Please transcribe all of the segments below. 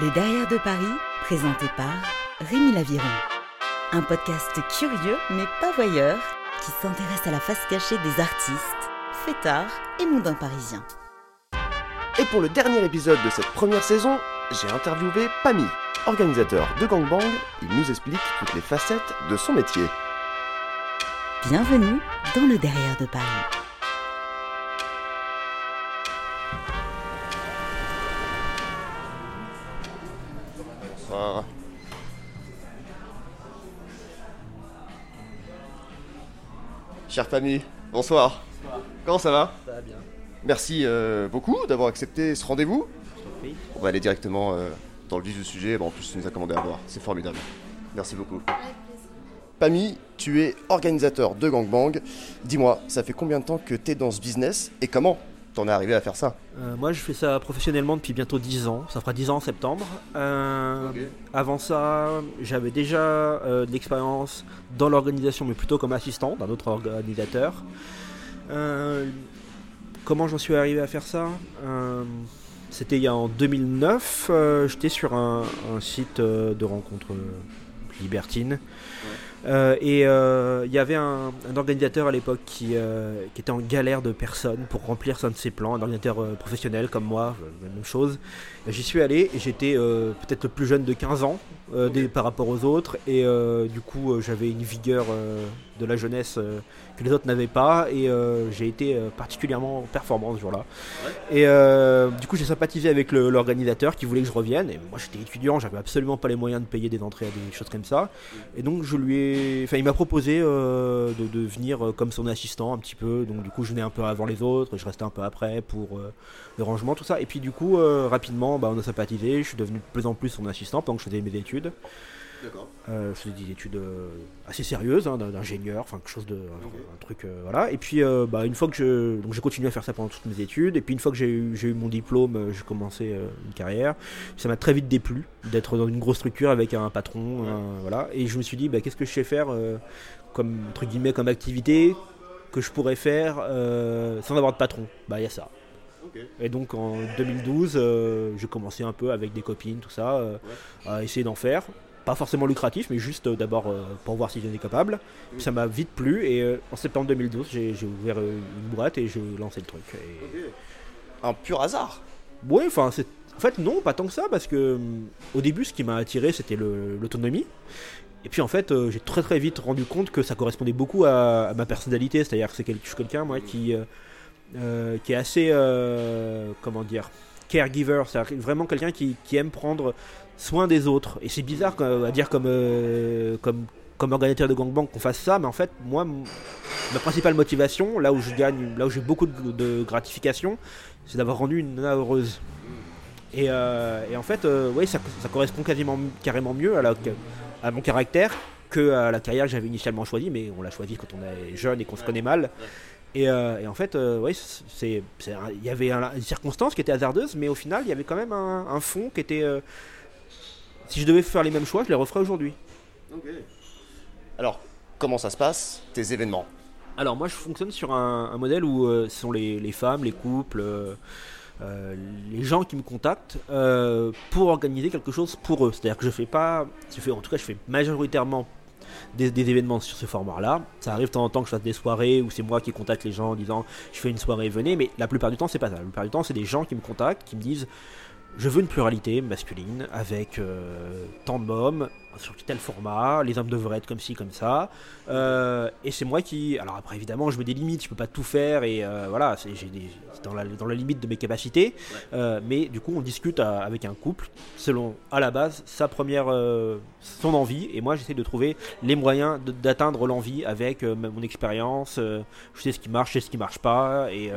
Le Derrière de Paris, présenté par Rémi Laviron. Un podcast curieux mais pas voyeur qui s'intéresse à la face cachée des artistes, fêtards et mondains parisiens. Et pour le dernier épisode de cette première saison, j'ai interviewé Pami, organisateur de Gangbang. Il nous explique toutes les facettes de son métier. Bienvenue dans le Derrière de Paris. Cher Pami, bonsoir. Comment ça va Ça va bien. Merci euh, beaucoup d'avoir accepté ce rendez-vous. On va aller directement euh, dans le vif du sujet. Bon, en plus, tu nous as commandé à boire. C'est formidable. Merci beaucoup. Pami, tu es organisateur de Gangbang. Dis-moi, ça fait combien de temps que tu es dans ce business et comment t'en es arrivé à faire ça Euh, moi, je fais ça professionnellement depuis bientôt 10 ans. Ça fera 10 ans en septembre. Euh. Avant ça, j'avais déjà euh, de l'expérience dans l'organisation, mais plutôt comme assistant d'un autre organisateur. Comment j'en suis arrivé à faire ça? C'était il y a en 2009. euh, J'étais sur un, un site de rencontres euh, libertines. Euh, et euh, il y avait un, organisateur à l'époque qui, euh, qui était en galère de personnes pour remplir un de ses plans, un organisateur professionnel comme moi, la même chose. Et J'y suis allé et j'étais euh, peut-être le plus jeune de 15 ans euh, des- par rapport aux autres et euh, du coup j'avais une vigueur de la jeunesse que les autres n'avaient pas et j'ai été particulièrement performant ce jour-là. Et du coup j'ai sympathisé avec l'organisateur qui voulait que je revienne et moi j'étais étudiant, j'avais absolument pas les moyens de payer des entrées à des choses comme ça. Et donc je lui ai, enfin il m'a proposé de, de venir comme son assistant un petit peu. Donc du coup je venais un peu avant les autres, et je restais un peu après pour le rangement tout ça. Et puis du coup euh, bah, on a sympathisé. Je suis devenu de plus en plus son assistant pendant que je faisais mes études. D'accord. Euh, je faisais des études euh, assez sérieuses hein, d'ingénieur, enfin quelque chose de, un, un truc euh, voilà. Et puis bah, une fois que je, donc j'ai continué à faire ça pendant toutes mes études. Et puis une fois que j'ai eu, mon diplôme, j'ai commencé une carrière. Ça m'a très vite déplu d'être dans une grosse structure avec un patron, un- voilà. Et je me suis dit bah, qu'est-ce que je sais faire comme entre guillemets comme activité que je pourrais faire sans avoir de patron? Bah il y a ça. Et donc en 2012, euh, j'ai commencé un peu avec des copines, tout ça, euh, à essayer d'en faire. Pas forcément lucratif, mais juste euh, d'abord pour voir si j'en étais capable. Puis ça m'a vite plu et en septembre 2012, j'ai ouvert une boîte et j'ai lancé le truc. Et... Un pur hasard. Ouais, enfin, c'est- en fait, non, pas tant que ça, parce que au début, ce qui m'a attiré, c'était l'autonomie. Et puis en fait, euh, j'ai très très vite rendu compte que ça correspondait beaucoup à, à ma personnalité, c'est-à-dire que c'est quel- je suis quelqu'un, moi, qui, euh, euh, qui est assez, euh, comment dire, caregiver, c'est-à-dire vraiment quelqu'un qui, aime prendre soin des autres. Et c'est bizarre à dire comme, euh, comme, comme organisateur de gangbang qu'on fasse ça, mais en fait, moi, ma principale motivation, là où je gagne, là où j'ai beaucoup de, de gratification, c'est d'avoir rendu une nana heureuse. Et, euh, en fait, euh, ouais, ça, ça correspond quasiment carrément mieux à, à mon caractère que à la carrière que j'avais initialement choisie, mais on l'a choisie quand on est jeune et qu'on se connaît mal. Et, euh, et en fait, euh, ouais, c'est, il y avait un- une circonstance qui était hasardeuse, mais au final, il y avait quand même un, un fond qui était. euh, si je devais faire les mêmes choix, je les referais aujourd'hui. Alors, comment ça se passe Tes événements? Alors moi je fonctionne sur un, un modèle où ce sont les, les femmes, les couples, les gens qui me contactent pour organiser quelque chose pour eux. C'est-à-dire que je fais pas, je fais, en tout cas je fais majoritairement des, événements sur ce format-là. Ça arrive de temps en temps que je fasse des soirées où c'est moi qui contacte les gens en disant je fais une soirée, venez, mais la plupart du temps c'est pas ça. La plupart du temps c'est des gens qui me contactent, qui me disent je veux une pluralité masculine avec euh, tant d'hommes sur tel format, les hommes devraient être comme ci, comme ça. Euh, et c'est moi qui. Alors après, évidemment, je mets des limites, je peux pas tout faire, et euh, voilà, c'est dans la, dans la limite de mes capacités. Euh, mais du coup, on discute à- avec un couple selon, à la base, sa première. son envie, et moi j'essaie de trouver les moyens d'atteindre l'envie avec mon expérience. je sais ce qui marche, je sais ce qui marche pas, et,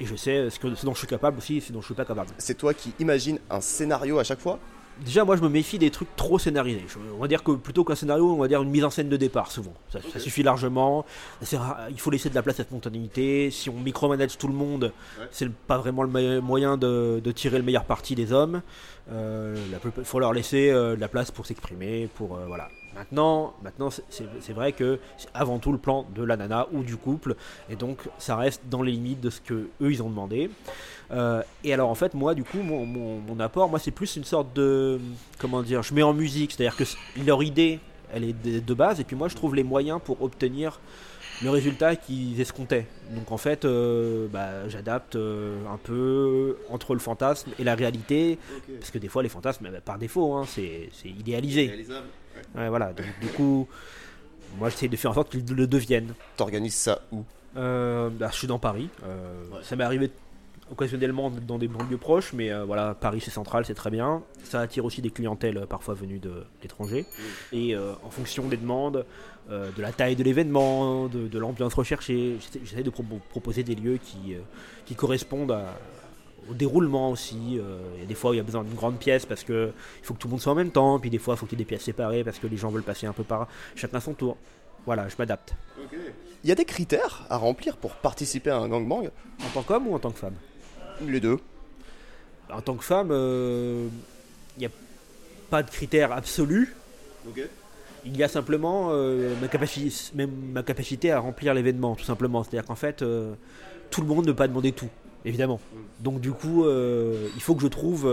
et je sais ce, que, ce dont je suis capable aussi et ce dont je suis pas capable. C'est toi qui imagines un scénario à chaque fois? Déjà, moi, je me méfie des trucs trop scénarisés. Je- on va dire que plutôt qu'un scénario, on va dire une mise en scène de départ, souvent. Ça, ça suffit largement. Il faut laisser de la place à la spontanéité. Si on micromanage tout le monde, c'est pas vraiment le moyen de, de tirer le meilleur parti des hommes. Euh, Il faut leur laisser euh, de la place pour s'exprimer, pour euh, voilà. Maintenant, maintenant c'est vrai que c'est avant tout le plan de la nana ou du couple, et donc ça reste dans les limites de ce que eux ils ont demandé. Euh, et alors en fait, moi du coup, mon, mon, apport, moi c'est plus une sorte de, comment dire, je mets en musique, c'est-à-dire que leur idée, elle est de, base, et puis moi je trouve les moyens pour obtenir le résultat qu'ils escomptaient. Donc en fait, euh, bah, j'adapte euh, un peu entre le fantasme et la réalité, parce que des fois les fantasmes, bah, par défaut, hein, c'est idéalisé. Ouais. voilà, donc du coup, moi j'essaie de faire en sorte qu'ils le deviennent. T'organises ça où? Euh, bah, Je suis dans Paris. Ça m'est arrivé occasionnellement dans des banlieues proches, mais voilà, Paris c'est central, c'est très bien. Ça attire aussi des clientèles parfois venues de l'étranger. Et en fonction des demandes, euh, de la taille de l'événement, de, l'ambiance recherchée. J'essaie de proposer des lieux qui, euh, qui correspondent au déroulement aussi. Euh, il y a des fois où il y a besoin d'une grande pièce parce qu'il faut que tout le monde soit en même temps, puis des fois il faut qu'il y ait des pièces séparées parce que les gens veulent passer un peu par chacun son tour. Voilà, je m'adapte. Il y a des critères à remplir pour participer à un gangbang En tant qu'homme ou en tant que femme? Les deux. En tant que femme, il n'y a pas de critères absolus. Il y a simplement euh, ma, capacité, même ma capacité à remplir l'événement, tout simplement. C'est-à-dire qu'en fait, euh, tout le monde ne peut pas demander tout, évidemment. Donc du coup, euh, il faut que je trouve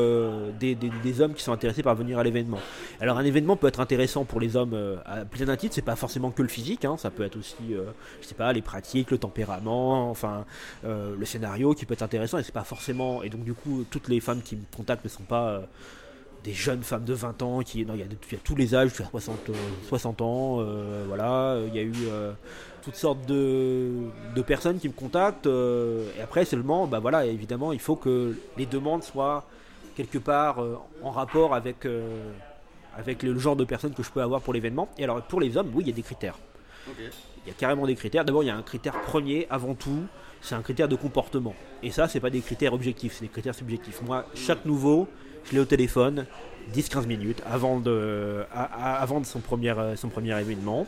des, hommes qui sont intéressés par venir à l'événement. Alors un événement peut être intéressant pour les hommes à plus d'un titre, c'est pas forcément que le physique, hein. ça peut être aussi, je sais pas, les pratiques, le tempérament, enfin le scénario qui peut être intéressant et c'est pas forcément. Et donc du coup, toutes les femmes qui me contactent ne sont pas des jeunes femmes de 20 ans, qui, non, il, y a, tous les âges, jusqu'à 60, 60 ans, euh, voilà, il y a eu euh, toutes sortes de, personnes qui me contactent, euh, et après seulement, bah voilà, évidemment, il faut que les demandes soient quelque part en rapport avec, avec le genre de personnes que je peux avoir pour l'événement. Et alors pour les hommes, oui, il y a des critères. Il y a carrément des critères. D'abord, il y a un critère premier, avant tout, c'est un critère de comportement. Et ça, c'est pas des critères objectifs, c'est des critères subjectifs. Moi, chaque nouveau, je l'ai au téléphone 10-15 minutes avant de, avant de son, premier, euh, son premier événement.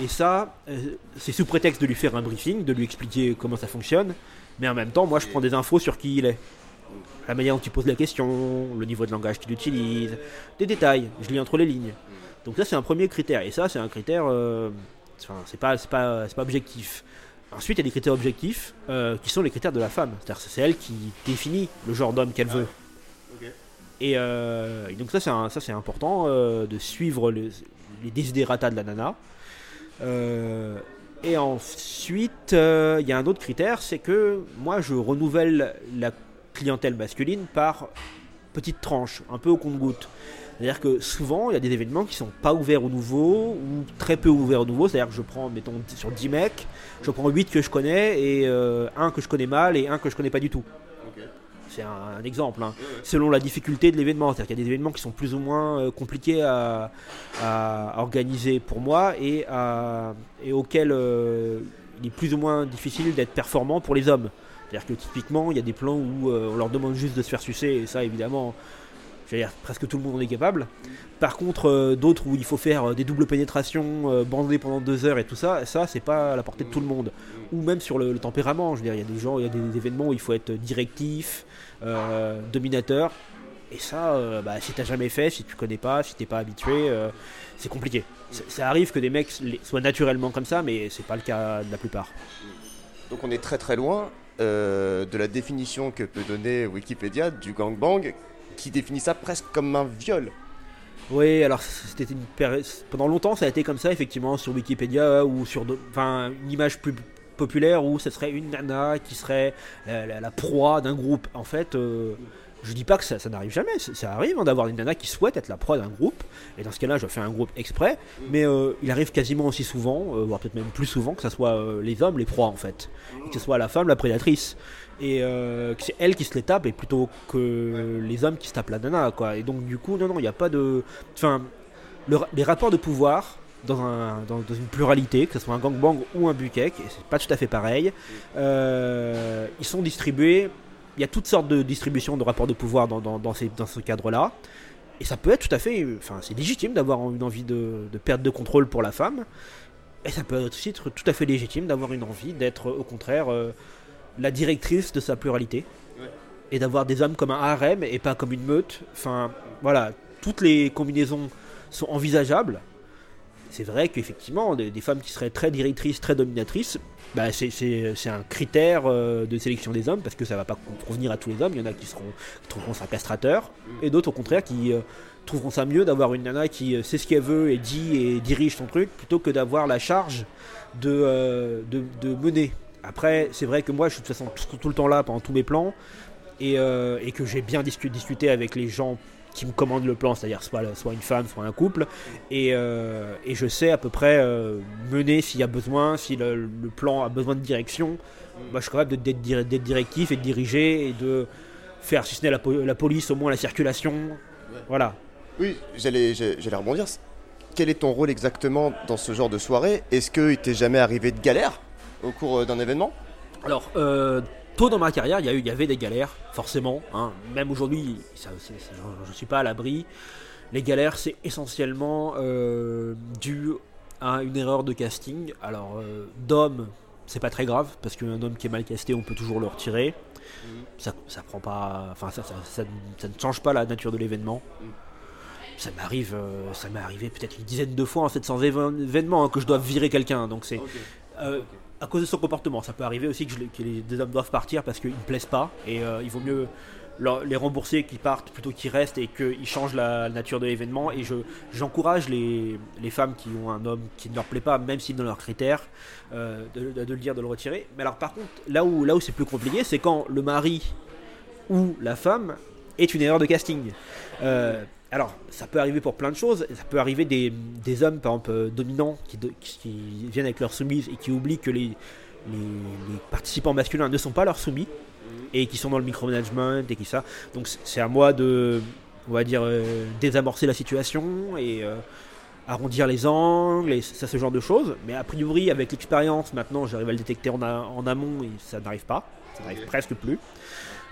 Et ça, euh, c'est sous prétexte de lui faire un briefing, de lui expliquer comment ça fonctionne. Mais en même temps, moi, je prends des infos sur qui il est. La manière dont il pose la question, le niveau de langage qu'il utilise, des détails. Je lis entre les lignes. Donc ça, c'est un premier critère. Et ça, c'est un critère... Euh, enfin, c'est pas, pas, pas objectif. Ensuite, il y a des critères objectifs qui sont les critères de la femme. C'est-à-dire c'est elle qui définit le genre d'homme qu'elle veut. Euh, et, donc ça c'est ça c'est important euh, de suivre les desiderata de la nana. Euh, et ensuite il y a un autre critère, c'est que moi je renouvelle la clientèle masculine par petites tranches, un peu au compte-goutte. C'est-à-dire que souvent, il y a des événements qui sont pas ouverts au nouveau ou très peu ouverts au nouveau. C'est-à-dire que je prends, mettons, sur 10 mecs, je prends 8 que je connais et un que je connais mal et un que je connais pas du tout c'est un, exemple, hein. selon la difficulté de l'événement. C'est-à-dire qu'il y a des événements qui sont plus ou moins euh, compliqués à, organiser pour moi et, et auxquels euh, il est plus ou moins difficile d'être performant pour les hommes. C'est-à-dire que typiquement, il y a des plans où euh, on leur demande juste de se faire sucer, et ça évidemment, dire, presque tout le monde en est capable. Par contre, d'autres où il faut faire des doubles pénétrations, bander pendant deux heures et tout ça, ça c'est pas à la portée de tout le monde. Ou même sur le, tempérament, je veux dire, il y a des gens, il y a des événements où il faut être directif, euh, dominateur. Et ça, euh, bah, si t'as jamais fait, si tu connais pas, si t'es pas habitué, euh, c'est compliqué. Ça arrive que des mecs soient naturellement comme ça, mais c'est pas le cas de la plupart. Donc on est très très loin de la définition que peut donner Wikipédia du gangbang, qui définit ça presque comme un viol. Oui, alors c'était pendant longtemps ça a été comme ça effectivement sur Wikipédia ou sur enfin une image plus populaire où ce serait une nana qui serait la, proie d'un groupe. En fait, euh, je dis pas que ça, n'arrive jamais. Ça, arrive hein, d'avoir une nana qui souhaite être la proie d'un groupe. Et dans ce cas-là, je fais un groupe exprès. Mais euh, il arrive quasiment aussi souvent, euh, voire peut-être même plus souvent, que ce soit les hommes les proies en fait. Et que ce soit la femme la prédatrice. Et que c'est elle qui se les tape et plutôt que les hommes qui se tapent la nana. Quoi. Et donc, du coup, non, non, il n'y a pas de. Enfin, les rapports de pouvoir dans, un, dans, une pluralité, que ce soit un gangbang ou un bukek, c'est pas tout à fait pareil. Euh, ils sont distribués, il y a toutes sortes de distributions de rapports de pouvoir dans ce cadre-là. Et ça peut être tout à fait, enfin c'est légitime d'avoir une envie de, de, perte de contrôle pour la femme. Et ça peut aussi être tout à fait légitime d'avoir une envie d'être au contraire euh, la directrice de sa pluralité. Et d'avoir des hommes comme un harem et pas comme une meute. Enfin voilà, toutes les combinaisons sont envisageables. c'est vrai qu'effectivement, des, des, femmes qui seraient très directrices, très dominatrices, bah, c'est un critère euh, de sélection des hommes parce que ça va pas convenir à tous les hommes. Il y en a qui, seront, qui trouveront ça castrateur et d'autres au contraire qui euh, trouveront ça mieux d'avoir une nana qui euh, sait ce qu'elle veut et dit et dirige son truc plutôt que d'avoir la charge de, de, de, mener. Après, c'est vrai que moi je suis de toute façon tout, le temps là pendant tous mes plans et, et que j'ai bien discuté, avec les gens qui me commande le plan, c'est-à-dire soit, soit une femme, soit un couple, et, euh, et je sais à peu près euh, mener s'il y a besoin, si le, plan a besoin de direction. Moi, je suis capable d'être directif et de diriger et de faire, si ce n'est la, police, au moins la circulation. Voilà. Oui, j'allais rebondir. Quel est ton rôle exactement dans ce genre de soirée? Est-ce qu'il t'est jamais arrivé de galère? Au cours d'un événement Alors, euh, tôt dans ma carrière, il y, a eu, il y avait des galères, forcément. Hein. Même aujourd'hui, je ne suis pas à l'abri. Les galères, c'est essentiellement euh, dû à une erreur de casting. Alors, euh, d'homme, c'est pas très grave, parce qu'un homme qui est mal casté, on peut toujours le retirer. Mmh. Ça, ça prend pas. Enfin, ça, ça, ça, ça, ne change pas la nature de l'événement. Mmh. Ça m'arrive, euh, ça m'est arrivé peut-être une dizaine de fois en 700 événements hein, que je dois virer quelqu'un. Donc c'est. Okay. Okay à cause de son comportement. Ça peut arriver aussi que, les deux hommes doivent partir parce qu'ils ne plaisent pas et euh, il vaut mieux les rembourser qu'ils partent plutôt qu'ils restent et qu'ils changent la nature de l'événement. Et je, j'encourage les, femmes qui ont un homme qui ne leur plaît pas, même s'il est dans leurs critères, euh, de, le dire, de le retirer. Mais alors par contre, là où, là où c'est plus compliqué, c'est quand le mari ou la femme est une erreur de casting. Euh, alors, ça peut arriver pour plein de choses. Ça peut arriver des, des hommes, par exemple, euh, dominants, qui, viennent avec leur soumise et qui oublient que les, les, les, participants masculins ne sont pas leurs soumis et qui sont dans le micromanagement et qui ça. Donc, c'est à moi de, on va dire, euh, désamorcer la situation et euh, arrondir les angles et ça, ce genre de choses. Mais a priori, avec l'expérience, maintenant, j'arrive à le détecter en, a, en amont et ça n'arrive pas. Ça n'arrive presque plus.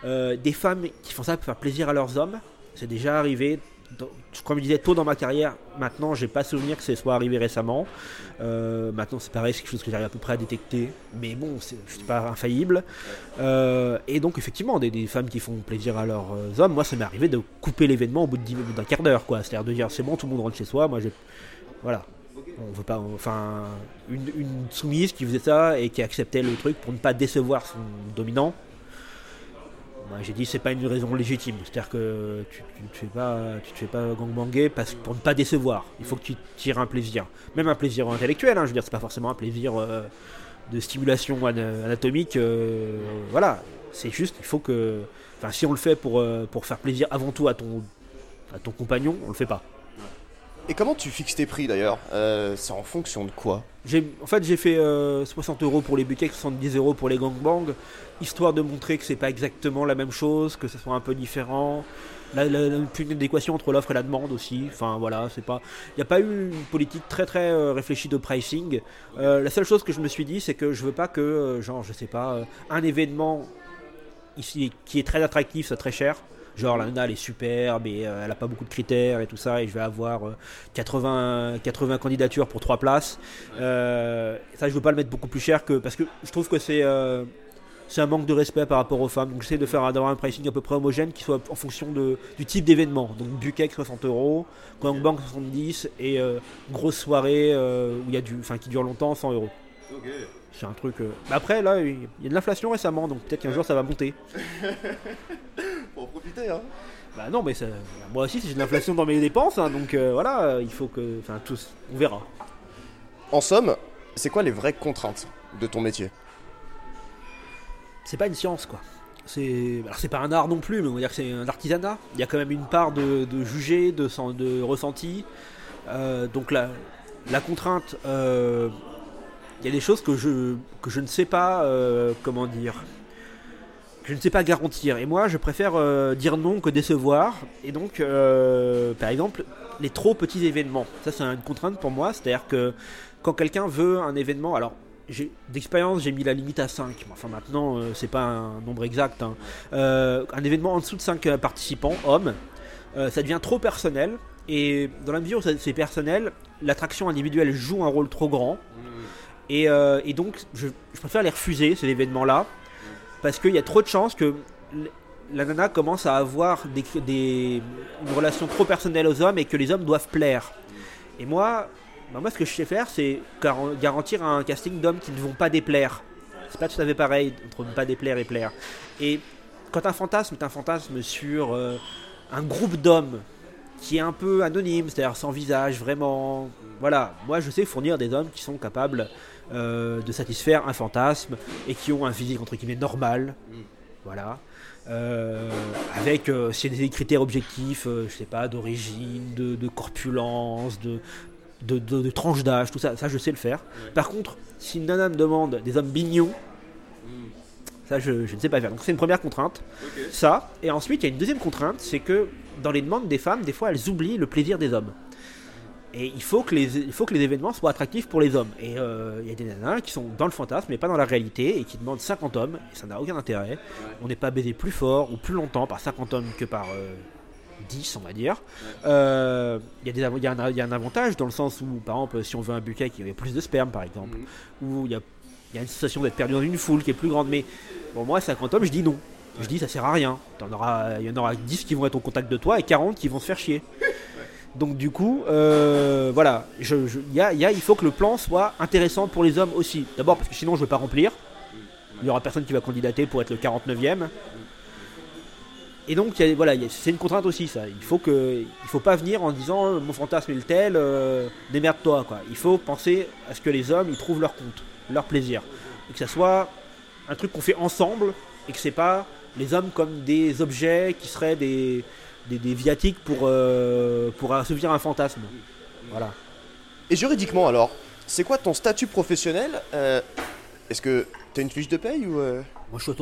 Euh, des femmes qui font ça pour faire plaisir à leurs hommes, c'est déjà arrivé comme je disais tôt dans ma carrière, maintenant j'ai pas souvenir que ce soit arrivé récemment. Euh, maintenant c'est pareil, c'est quelque chose que j'arrive à peu près à détecter, mais bon, suis pas infaillible. Euh, et donc effectivement, des, femmes qui font plaisir à leurs hommes, moi ça m'est arrivé de couper l'événement au bout d'un quart d'heure, quoi. C'est-à-dire de dire c'est bon, tout le monde rentre chez soi, moi j'ai. Voilà. On veut pas. Enfin, une soumise qui faisait ça et qui acceptait le truc pour ne pas décevoir son dominant. Moi, j'ai dit c'est pas une raison légitime, c'est-à-dire que tu, tu, te fais pas, tu te fais pas gangbanger parce, pour ne pas décevoir. Il faut que tu tires un plaisir, même un plaisir intellectuel. Hein, je veux dire, c'est pas forcément un plaisir euh, de stimulation anatomique. Euh, voilà, c'est juste, il faut que, enfin, si on le fait pour euh, pour faire plaisir avant tout à ton à ton compagnon, on le fait pas. Et comment tu fixes tes prix d'ailleurs euh, C'est en fonction de quoi En fait, j'ai fait euh, 60 euros pour les buckets, 70 euros pour les gangbangs, histoire de montrer que c'est pas exactement la même chose, que ce soit un peu différent. La, la, la une adéquation entre l'offre et la demande aussi. Enfin voilà, c'est pas. Il n'y a pas eu une politique très très euh, réfléchie de pricing. Euh, la seule chose que je me suis dit, c'est que je veux pas que, genre, je sais pas, un événement ici qui est très attractif, soit très cher genre la nana elle est superbe et euh, elle a pas beaucoup de critères et tout ça et je vais avoir euh, 80, 80 candidatures pour 3 places euh, ça je veux pas le mettre beaucoup plus cher que parce que je trouve que c'est euh, c'est un manque de respect par rapport aux femmes donc j'essaie de faire d'avoir un pricing à peu près homogène qui soit en fonction de, du type d'événement donc Bukkek 60 euros Gangbang 70 et euh, grosse soirée où il y a du enfin qui dure longtemps 100 euros okay. C'est un truc. Euh... Mais après, là, il y a de l'inflation récemment, donc peut-être qu'un jour ça va monter. Profiter, hein. Bah non, mais ça... moi aussi, j'ai de l'inflation dans mes dépenses, hein, donc euh, voilà, il faut que. Enfin, tous, on verra. En somme, c'est quoi les vraies contraintes de ton métier? C'est pas une science, quoi. C'est alors c'est pas un art non plus, mais on va dire que c'est un artisanat. Il y a quand même une part de, de juger, de, de ressenti. Euh, donc la, la contrainte. Euh, il y a des choses que je, que je ne sais pas, comment dire, je ne sais pas garantir. Et moi, je préfère euh, dire non que décevoir. Et donc, euh, par exemple, les trop petits événements. Ça, c'est une contrainte pour moi. C'est-à-dire que quand quelqu'un veut un événement, alors d'expérience, j'ai mis la limite à 5. Enfin, maintenant, euh, c'est pas un nombre exact. Hein. Un événement en dessous de 5 participants, hommes, ça devient trop personnel. Et dans la mesure où c'est personnel, l'attraction individuelle joue un rôle trop grand. Et, euh, et, donc, je, je, préfère les refuser, ces événements-là, parce qu'il y a trop de chances que la nana commence à avoir des, des, une relation trop personnelle aux hommes et que les hommes doivent plaire. Et moi, bah, moi, ce que je sais faire, c'est garantir un casting d'hommes qui ne vont pas déplaire. C'est pas tout à fait pareil entre ne pas déplaire et plaire. Et quand un fantasme est un fantasme sur euh, un groupe d'hommes qui est un peu anonyme, c'est-à-dire sans visage, vraiment. Voilà, moi je sais fournir des hommes qui sont capables euh, de satisfaire un fantasme et qui ont un physique entre guillemets normal. Voilà. Euh, avec euh, des critères objectifs, je sais pas, d'origine, de, corpulence, de, de, tranche d'âge, tout ça, ça je sais le faire. Par contre, si une nana me demande des hommes bignons, ça je, ne sais pas faire. Donc c'est une première contrainte. Ça. Et ensuite, il y a une deuxième contrainte, c'est que dans les demandes des femmes, des fois elles oublient le plaisir des hommes. Et il faut, que les, il faut que les événements soient attractifs pour les hommes. Et euh, il y a des nanas qui sont dans le fantasme, mais pas dans la réalité, et qui demandent 50 hommes, et ça n'a aucun intérêt. On n'est pas baisé plus fort ou plus longtemps par 50 hommes que par 10, euh, on va dire. Euh, il y, a y, a y, a un avantage dans le sens où, par exemple, si on veut un buquet qui avait plus de sperme, par exemple, mhm. ou il y a, y a, une sensation d'être perdu dans une foule qui est plus grande, mais bon, moi, 50 hommes, je dis non. Je dis ça sert à rien. Il y en aura 10 qui vont être au contact de toi et 40 qui vont se faire chier. Donc du coup, euh, voilà, y a, il faut que le plan soit intéressant pour les hommes aussi. D'abord parce que sinon je ne vais pas remplir. Il y aura personne qui va candidater pour être le 49e. Et donc voilà, c'est une contrainte aussi ça. Il faut que, il faut pas venir en disant mon fantasme est le tel, euh, démerde-toi. Il faut penser à ce que les hommes ils trouvent leur compte, leur plaisir, et que ça soit un truc qu'on fait ensemble et que c'est pas les hommes comme des objets qui seraient des des, viatiques pour, euh, pour assouvir un fantasme. Voilà. Et juridiquement alors, c'est quoi ton statut professionnel euh, Est-ce que tu as une fiche de paye ou euh? Moi je suis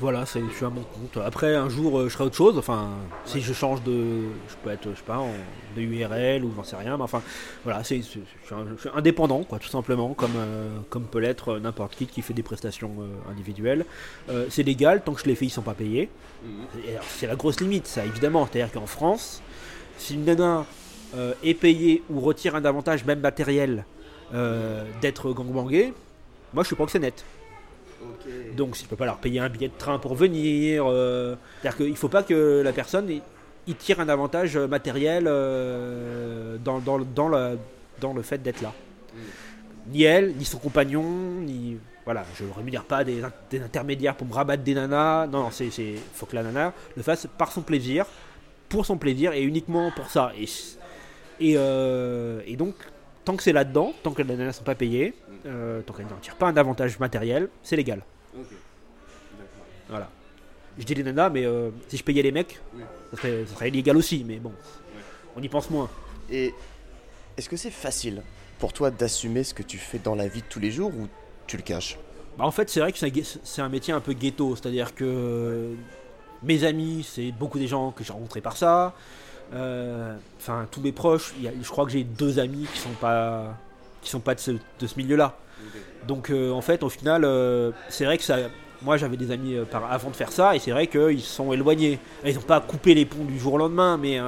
Voilà, c'est, je suis à mon compte. Après, un jour, je ferai autre chose. Enfin, si je change de. Je peux être, je sais pas, en, de URL ou j'en sais rien. Mais enfin, voilà, c'est, je, suis indépendant, quoi, tout simplement, comme, comme peut l'être n'importe qui qui fait des prestations individuelles. c'est légal, tant que je les fais, ils sont pas payés. C'est la grosse limite, ça, évidemment. C'est-à-dire qu'en France, si une nana euh, est payée ou retire un avantage, même matériel, euh, d'être gangbangé, moi je suis pas que c'est net. Donc si je peux pas leur payer un billet de train pour venir, euh, c'est-à-dire qu'il faut pas que la personne y tire un avantage matériel dans, dans, dans, le fait d'être là. Ni elle, ni son compagnon, ni voilà, je ne rémunère pas des, intermédiaires pour me rabattre des nanas. Non, non, c'est, faut que la nana le fasse par son plaisir, pour son plaisir et uniquement pour ça. Et, et, euh, donc, tant que c'est là-dedans, tant que les nanas ne sont pas payées, euh, tant qu'elles n'en tirent pas un avantage matériel, c'est légal. Voilà. Je dis les nanas, mais euh, si je payais les mecs, ça, serait, ça, serait, illégal aussi, mais bon, on y pense moins. Et est-ce que c'est facile pour toi d'assumer ce que tu fais dans la vie de tous les jours ou tu le caches? Bah En fait, c'est vrai que c'est un métier un peu ghetto, c'est-à-dire que mes amis, c'est beaucoup des gens que j'ai rencontrés par ça. Euh, enfin, tous mes proches, je crois que j'ai deux amis qui sont pas, qui sont pas de ce, de ce milieu-là. Donc, euh, en fait, au final, euh, c'est vrai que ça. Moi, j'avais des amis par, avant de faire ça, et c'est vrai qu'ils se sont éloignés. Ils n'ont pas coupé les ponts du jour au lendemain, mais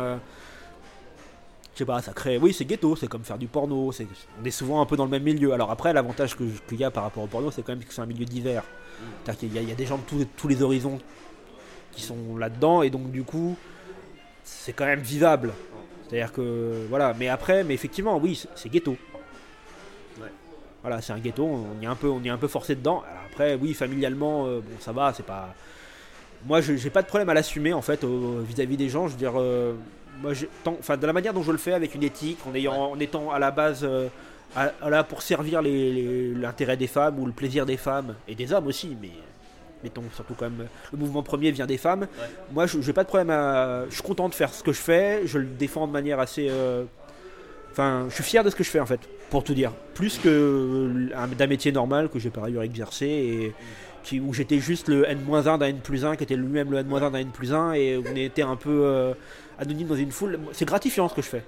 je sais pas, ça crée. Oui, c'est ghetto, c'est comme faire du porno. On est souvent un peu dans le même milieu. Alors après, l'avantage qu'il y a par rapport au porno, c'est quand même que c'est un milieu divers. Mm. Il y, a, des gens de tous, les horizons qui sont là-dedans, et donc du coup, c'est quand même vivable. C'est-à-dire que voilà. Mais après, mais effectivement, oui, c'est, ghetto. Voilà, c'est un ghetto. On y est un peu, on est un peu forcé dedans. Alors après, oui, familialement, euh, bon, ça va, c'est pas. Moi, j'ai pas de problème à l'assumer en fait vis-à-vis des gens. Je veux dire. Euh, moi, enfin, de la manière dont je le fais avec une éthique, en, ayant, en étant à la base euh, là pour servir l'intérêt des femmes ou le plaisir des femmes et des hommes aussi, mais mettons surtout quand même le mouvement premier vient des femmes. Moi, je n'ai pas de problème à. Je suis content de faire ce que je fais, je le défends de manière assez. Euh, enfin, je suis fier de ce que je fais en fait, pour tout dire. Plus que d'un métier normal que j'ai par ailleurs exercé et où j'étais juste le N-1 d'un N plus 1 qui était lui-même le N-1 d'un N plus 1 et on était un peu. Euh, anonyme dans une foule. C'est gratifiant ce que je fais.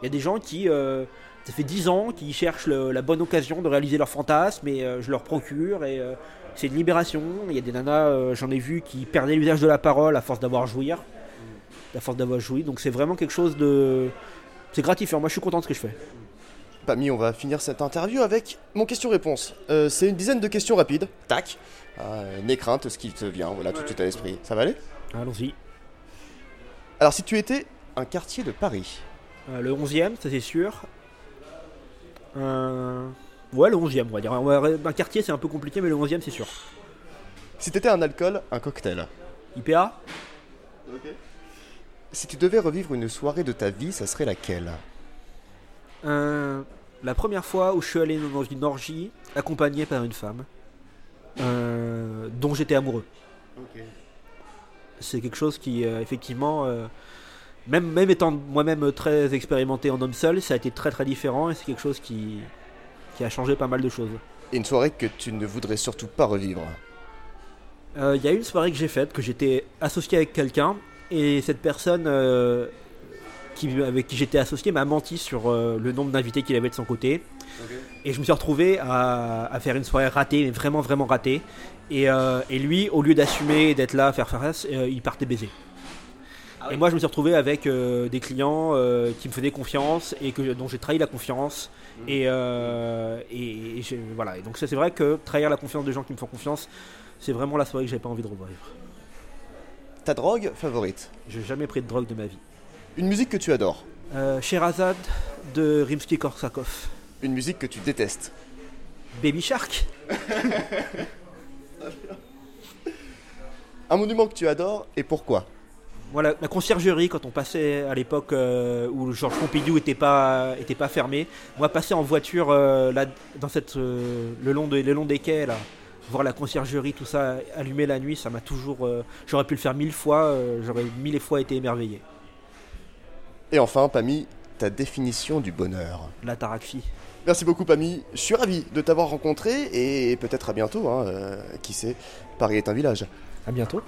Il y a des gens qui, euh, ça fait 10 ans, qui cherchent la bonne occasion de réaliser leur fantasme et euh, je leur procure et euh, c'est une libération. Il y a des nanas, j'en ai vu, qui perdaient l'usage de la parole à force d'avoir jouir. À force d'avoir joui. Donc c'est vraiment quelque chose de. C'est gratifiant. Moi je suis content de ce que je fais. Pami, on va finir cette interview avec mon question-réponse. c'est une dizaine de questions rapides. Tac. N'aie crainte, ce qui te vient, voilà, tout de suite à l'esprit. Ça va aller? Allons-y. Alors, si tu étais un quartier de Paris euh, Le 11e, ça c'est sûr. Euh, Ouais, le 11e, on va dire. Un quartier, c'est un peu compliqué, mais le 11e, c'est sûr. Si t'étais un alcool, un cocktail. IPA Si tu devais revivre une soirée de ta vie, ça serait laquelle? Euh, La première fois où je suis allé dans une orgie, accompagné par une femme, euh, dont j'étais amoureux. C'est quelque chose qui, euh, effectivement, même, même étant moi-même très expérimenté en homme seul, ça a été très très différent et c'est quelque chose qui, qui a changé pas mal de choses. Et une soirée que tu ne voudrais surtout pas revivre? Il y a une soirée que j'ai faite, que j'étais associé avec quelqu'un, et cette personne qui, avec qui j'étais associé m'a menti sur euh, le nombre d'invités qu'il avait de son côté. Et je me suis retrouvé à, à faire une soirée ratée, mais vraiment vraiment ratée. Et, euh, et lui, au lieu d'assumer et d'être là faire face, euh, il partait baiser. Et moi, je me suis retrouvé avec euh, des clients qui me faisaient confiance et que, dont j'ai trahi la confiance. Et, euh, et, et j'ai- voilà. Et donc, ça, c'est vrai que trahir la confiance des gens qui me font confiance, c'est vraiment la soirée que j'avais pas envie de revivre. Ta drogue favorite? J'ai jamais pris de drogue de ma vie. Une musique que tu adores Euh, Sherazade de Rimsky-Korsakov. Une musique que tu détestes Baby Shark Un monument que tu adores et pourquoi? Voilà, la conciergerie, quand on passait à l'époque euh, où Georges Pompidou était pas, était pas fermé, moi passer en voiture euh, là, dans cette, euh, le, long de- le long des quais, là, voir la conciergerie, tout ça allumé la nuit, ça m'a toujours. J'aurais pu le faire mille fois, j'aurais mille fois été émerveillé. Et enfin, Pamy, ta définition du bonheur La Taraxie. Merci beaucoup, Pamy. Je suis ravi de t'avoir rencontré et peut-être à bientôt. hein, euh, qui sait, Paris est un village. À bientôt.